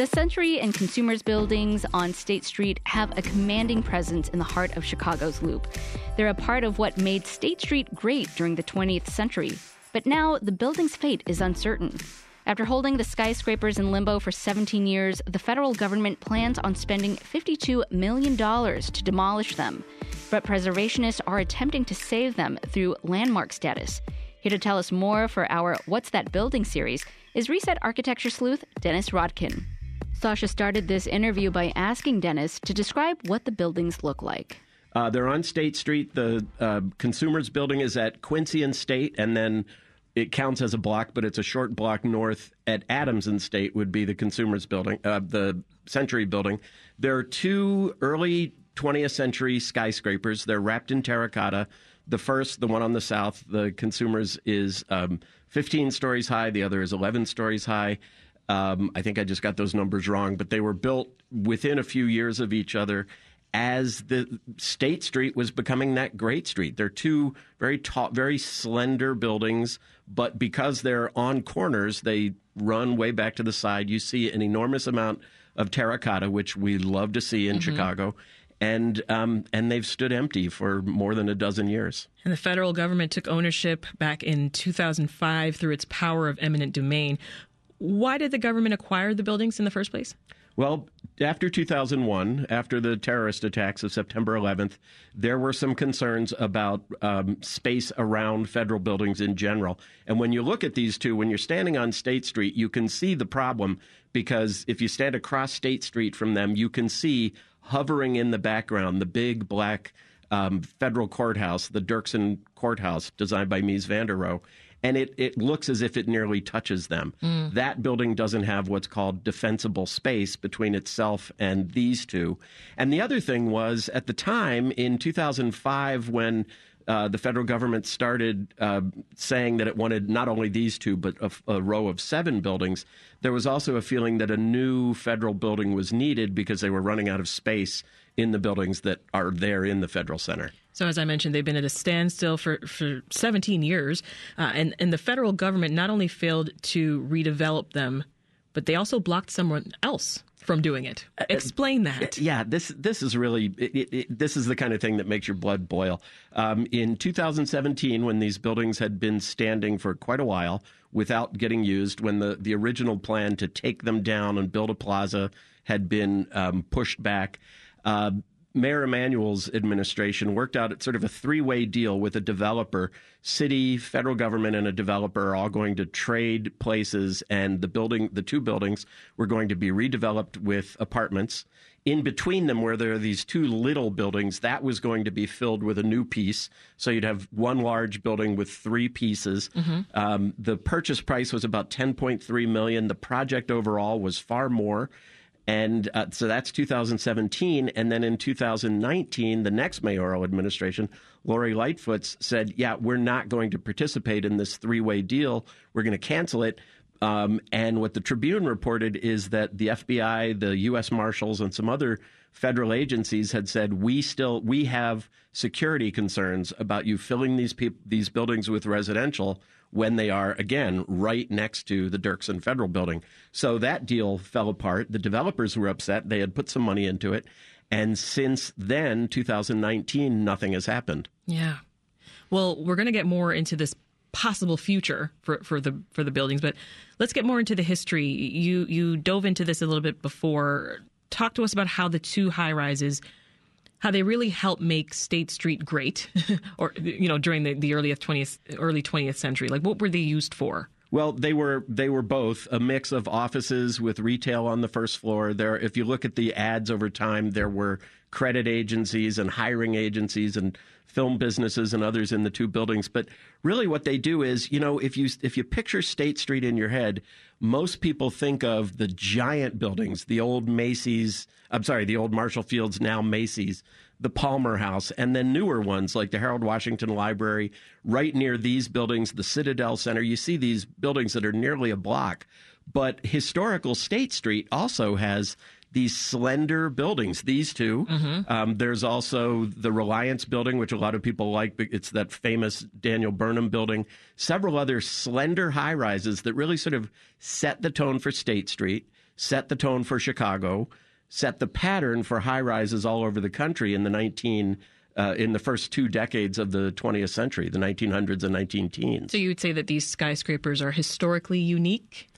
The Century and Consumers buildings on State Street have a commanding presence in the heart of Chicago's Loop. They're a part of what made State Street great during the 20th century. But now the building's fate is uncertain. After holding the skyscrapers in limbo for 17 years, the federal government plans on spending $52 million to demolish them. But preservationists are attempting to save them through landmark status. Here to tell us more for our What's That Building series is Reset architecture sleuth Dennis Rodkin. Sasha started this interview by asking Dennis to describe what the buildings look like. Uh, they're on State Street. The uh, Consumers Building is at Quincy and State, and then it counts as a block, but it's a short block north at Adams and State would be the Consumers Building, uh, the Century Building. There are two early 20th century skyscrapers. They're wrapped in terracotta. The first, the one on the south, the Consumers, is um, 15 stories high. The other is 11 stories high. Um, I think I just got those numbers wrong, but they were built within a few years of each other as the State Street was becoming that great street. They're two very tall, very slender buildings, but because they're on corners, they run way back to the side. You see an enormous amount of terracotta, which we love to see in mm-hmm. Chicago. And um, and they've stood empty for more than a dozen years. And the federal government took ownership back in 2005 through its power of eminent domain. Why did the government acquire the buildings in the first place? Well, after 2001, after the terrorist attacks of September 11th, there were some concerns about um, space around federal buildings in general. And when you look at these two, when you're standing on State Street, you can see the problem because if you stand across State Street from them, you can see hovering in the background the big black um, federal courthouse, the Dirksen Courthouse, designed by Mies van der Rohe and it, it looks as if it nearly touches them. Mm. That building doesn't have what's called defensible space between itself and these two. And the other thing was at the time in 2005 when uh, the federal government started uh, saying that it wanted not only these two, but a, a, row of seven buildings. There was also a feeling that a new federal building was needed because they were running out of space in the buildings that are there in the federal center. So, as I mentioned, they've been at a standstill for, for 17 years. Uh, and, and the federal government not only failed to redevelop them, but they also blocked someone else from doing it. Uh, uh, Explain that. Yeah, this this is really it, it, this is the kind of thing that makes your blood boil. Um, in 2017, when these buildings had been standing for quite a while without getting used, when the the original plan to take them down and build a plaza had been um, pushed back. Uh, Mayor Emanuel's administration worked out sort of a three way deal with a developer. City, federal government, and a developer are all going to trade places, and the building, the two buildings, were going to be redeveloped with apartments. In between them, where there are these two little buildings, that was going to be filled with a new piece. So you'd have one large building with three pieces. Mm-hmm. Um, the purchase price was about 10.3 million. The project overall was far more. And uh, so that's 2017. And then in 2019, the next mayoral administration, Lori Lightfoot said, yeah, we're not going to participate in this three way deal. We're going to cancel it. Um, and what the Tribune reported is that the FBI, the U.S. Marshals, and some other federal agencies had said we still we have security concerns about you filling these these buildings with residential when they are, again, right next to the Dirksen Federal Building. So that deal fell apart. The developers were upset. They had put some money into it. And since then, 2019, nothing has happened. Yeah. Well, we're going to get more into this possible future for, for the for the buildings, but let's get more into the history. You you dove into this a little bit before. Talk to us about how the two high rises how they really helped make State Street great, or you know, during the, the early twentieth early twentieth century. Like, what were they used for? Well, they were they were both a mix of offices with retail on the first floor. There, if you look at the ads over time, there were credit agencies and hiring agencies and film businesses and others in the two buildings. But really, what they do is, you know, if you if you picture State Street in your head, most people think of the giant buildings, the old Macy's. I'm sorry, the old Marshall Fields, now Macy's the Palmer House, and then newer ones like the Harold Washington Library, right near these buildings, the Citadel Center. You see these buildings that are nearly a block. But historical State Street also has these slender buildings. These 2 mm-hmm. um, there's also the Reliance building, which a lot of people like. It's that famous Daniel Burnham building. Several other slender high rises that really sort of set the tone for State Street, set the tone for Chicago, set the pattern for high rises all over the country in the 19. Uh, in the first two decades of the 20th century, the 1900s and 19 teens. So you would say that these skyscrapers are historically unique?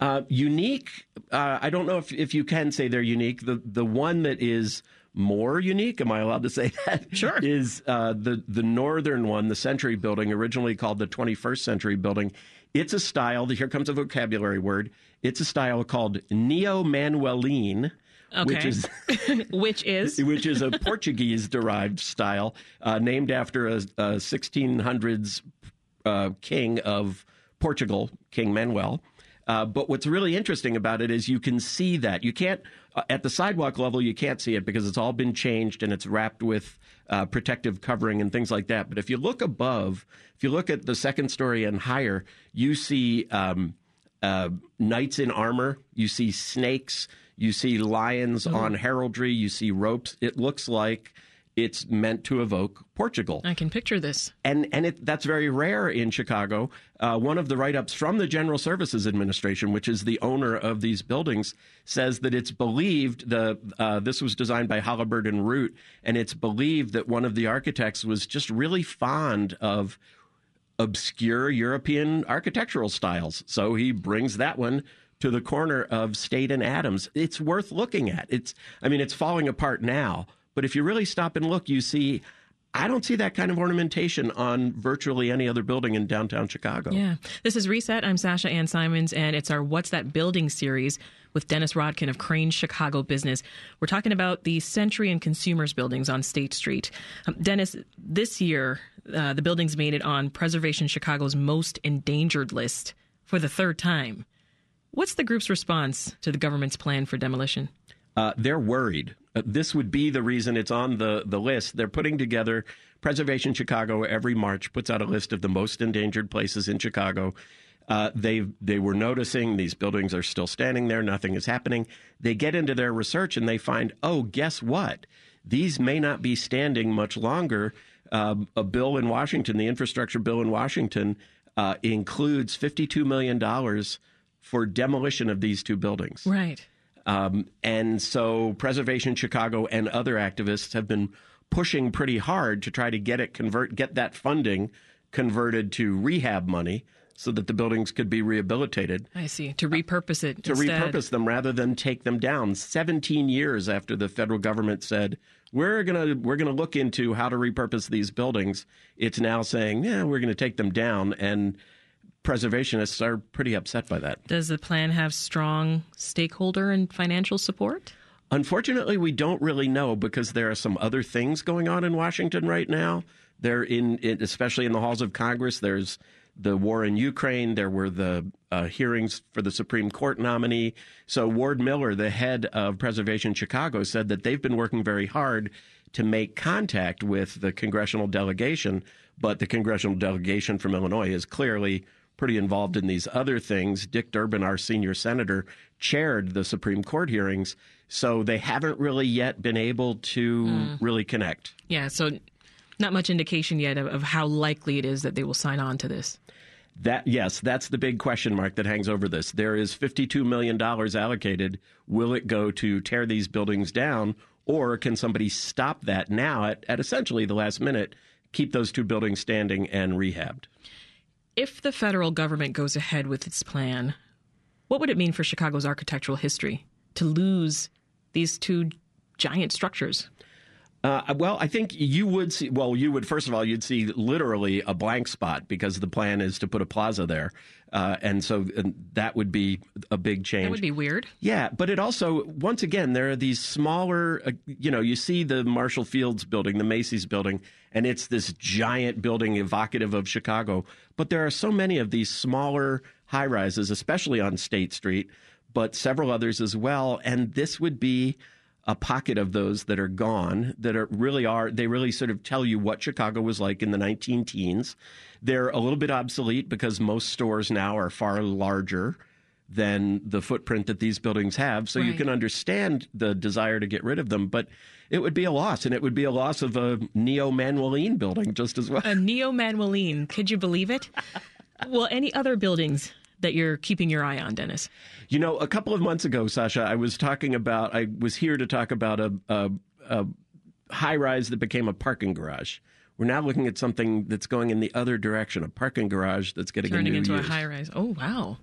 Uh, unique, uh, I don't know if, if you can say they're unique. The the one that is more unique, am I allowed to say that? Sure. Is uh, the the northern one, the Century Building, originally called the 21st Century Building. It's a style. Here comes a vocabulary word. It's a style called neo Manueline. Okay. Which is which is which is a Portuguese derived style uh, named after a, a 1600s uh, king of Portugal, King Manuel. Uh, but what's really interesting about it is you can see that. You can't, uh, at the sidewalk level, you can't see it because it's all been changed and it's wrapped with uh, protective covering and things like that. But if you look above, if you look at the second story and higher, you see um, uh, knights in armor, you see snakes, you see lions oh. on heraldry, you see ropes. It looks like it's meant to evoke Portugal. I can picture this, and and it, that's very rare in Chicago. Uh, one of the write-ups from the General Services Administration, which is the owner of these buildings, says that it's believed the uh, this was designed by Halliburton Root, and it's believed that one of the architects was just really fond of obscure European architectural styles, so he brings that one to the corner of State and Adams. It's worth looking at. It's I mean it's falling apart now but if you really stop and look, you see I don't see that kind of ornamentation on virtually any other building in downtown Chicago. Yeah. This is Reset. I'm Sasha Ann Simons, and it's our What's That Building series with Dennis Rodkin of Crain Chicago Business. We're talking about the Century and Consumers buildings on State Street. Um, Dennis, this year, uh, the buildings made it on Preservation Chicago's most endangered list for the third time. What's the group's response to the government's plan for demolition? Uh, they're worried. Uh, this would be the reason it's on the, the list. They're putting together Preservation Chicago every March puts out a list of the most endangered places in Chicago. Uh, they they were noticing these buildings are still standing there, nothing is happening. They get into their research and they find, oh, guess what? These may not be standing much longer. Uh, a bill in Washington, the infrastructure bill in Washington, uh, includes $52 million for demolition of these two buildings. Right. Um, and so Preservation Chicago and other activists have been pushing pretty hard to try to get it convert get that funding converted to rehab money so that the buildings could be rehabilitated. I see. To repurpose it. To repurpose them rather than take them down. 17 years after the federal government said, we're going to we're going to look into how to repurpose these buildings, it's now saying, yeah, we're going to take them down and preservationists are pretty upset by that. Does the plan have strong stakeholder and financial support? Unfortunately, we don't really know because there are some other things going on in Washington right now. There, in, especially in the halls of Congress, there's the war in Ukraine. There were the uh, hearings for the Supreme Court nominee. So Ward Miller, the head of Preservation Chicago, said that they've been working very hard to make contact with the congressional delegation, but the congressional delegation from Illinois is clearly pretty involved in these other things. Dick Durbin, our senior senator, chaired the Supreme Court hearings. So they haven't really yet been able to mm. really connect. Yeah, so not much indication yet of, of how likely it is that they will sign on to this. That yes, that's the big question mark that hangs over this. There is $52 million allocated. Will it go to tear these buildings down, or can somebody stop that now at, at essentially the last minute, keep those two buildings standing and rehabbed? If the federal government goes ahead with its plan, what would it mean for Chicago's architectural history to lose these two giant structures? Uh, well, I think you would see. Well, you would first of all, you'd see literally a blank spot because the plan is to put a plaza there, uh, and so and that would be a big change. That would be weird. Yeah, but it also, once again, there are these smaller. Uh, you know, you see the Marshall Fields building, the Macy's building, and it's this giant building evocative of Chicago. But there are so many of these smaller high rises, especially on State Street, but several others as well, and this would be a pocket of those that are gone that are really are they really sort of tell you what Chicago was like in the 19 teens. They're a little bit obsolete because most stores now are far larger than the footprint that these buildings have. So right. you can understand the desire to get rid of them, but it would be a loss, and it would be a loss of a neo Manueline building just as well. A neo Manueline, could you believe it? well, any other buildings that you're keeping your eye on, Dennis? You know, a couple of months ago, Sasha, I was talking about, I was here to talk about a, a, a high rise that became a parking garage. We're now looking at something that's going in the other direction, a parking garage that's getting turning a into use. a high rise. Oh wow!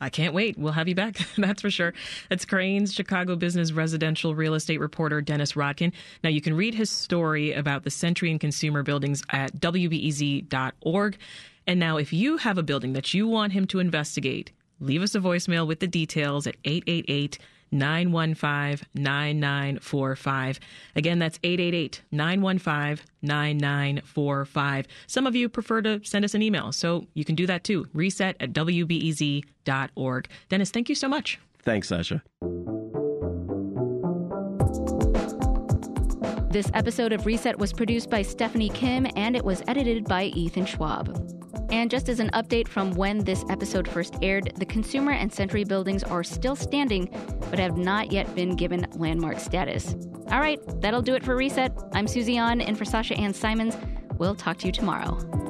I can't wait. We'll have you back. That's for sure. That's Crain's Chicago business residential real estate reporter, Dennis Rodkin. Now, you can read his story about the Century and Consumer buildings at WBEZ.org. And now, if you have a building that you want him to investigate, leave us a voicemail with the details at 888 915 9945. Again, that's 888 915 9945. Some of you prefer to send us an email, so you can do that too. Reset at WBEZ.org. Dennis, thank you so much. Thanks, Sasha. This episode of Reset was produced by Stephanie Kim and it was edited by Ethan Schwab. And just as an update from when this episode first aired, the Consumer and Century buildings are still standing, but have not yet been given landmark status. All right, that'll do it for Reset. I'm Susie An, and for Sasha Ann Simons, we'll talk to you tomorrow.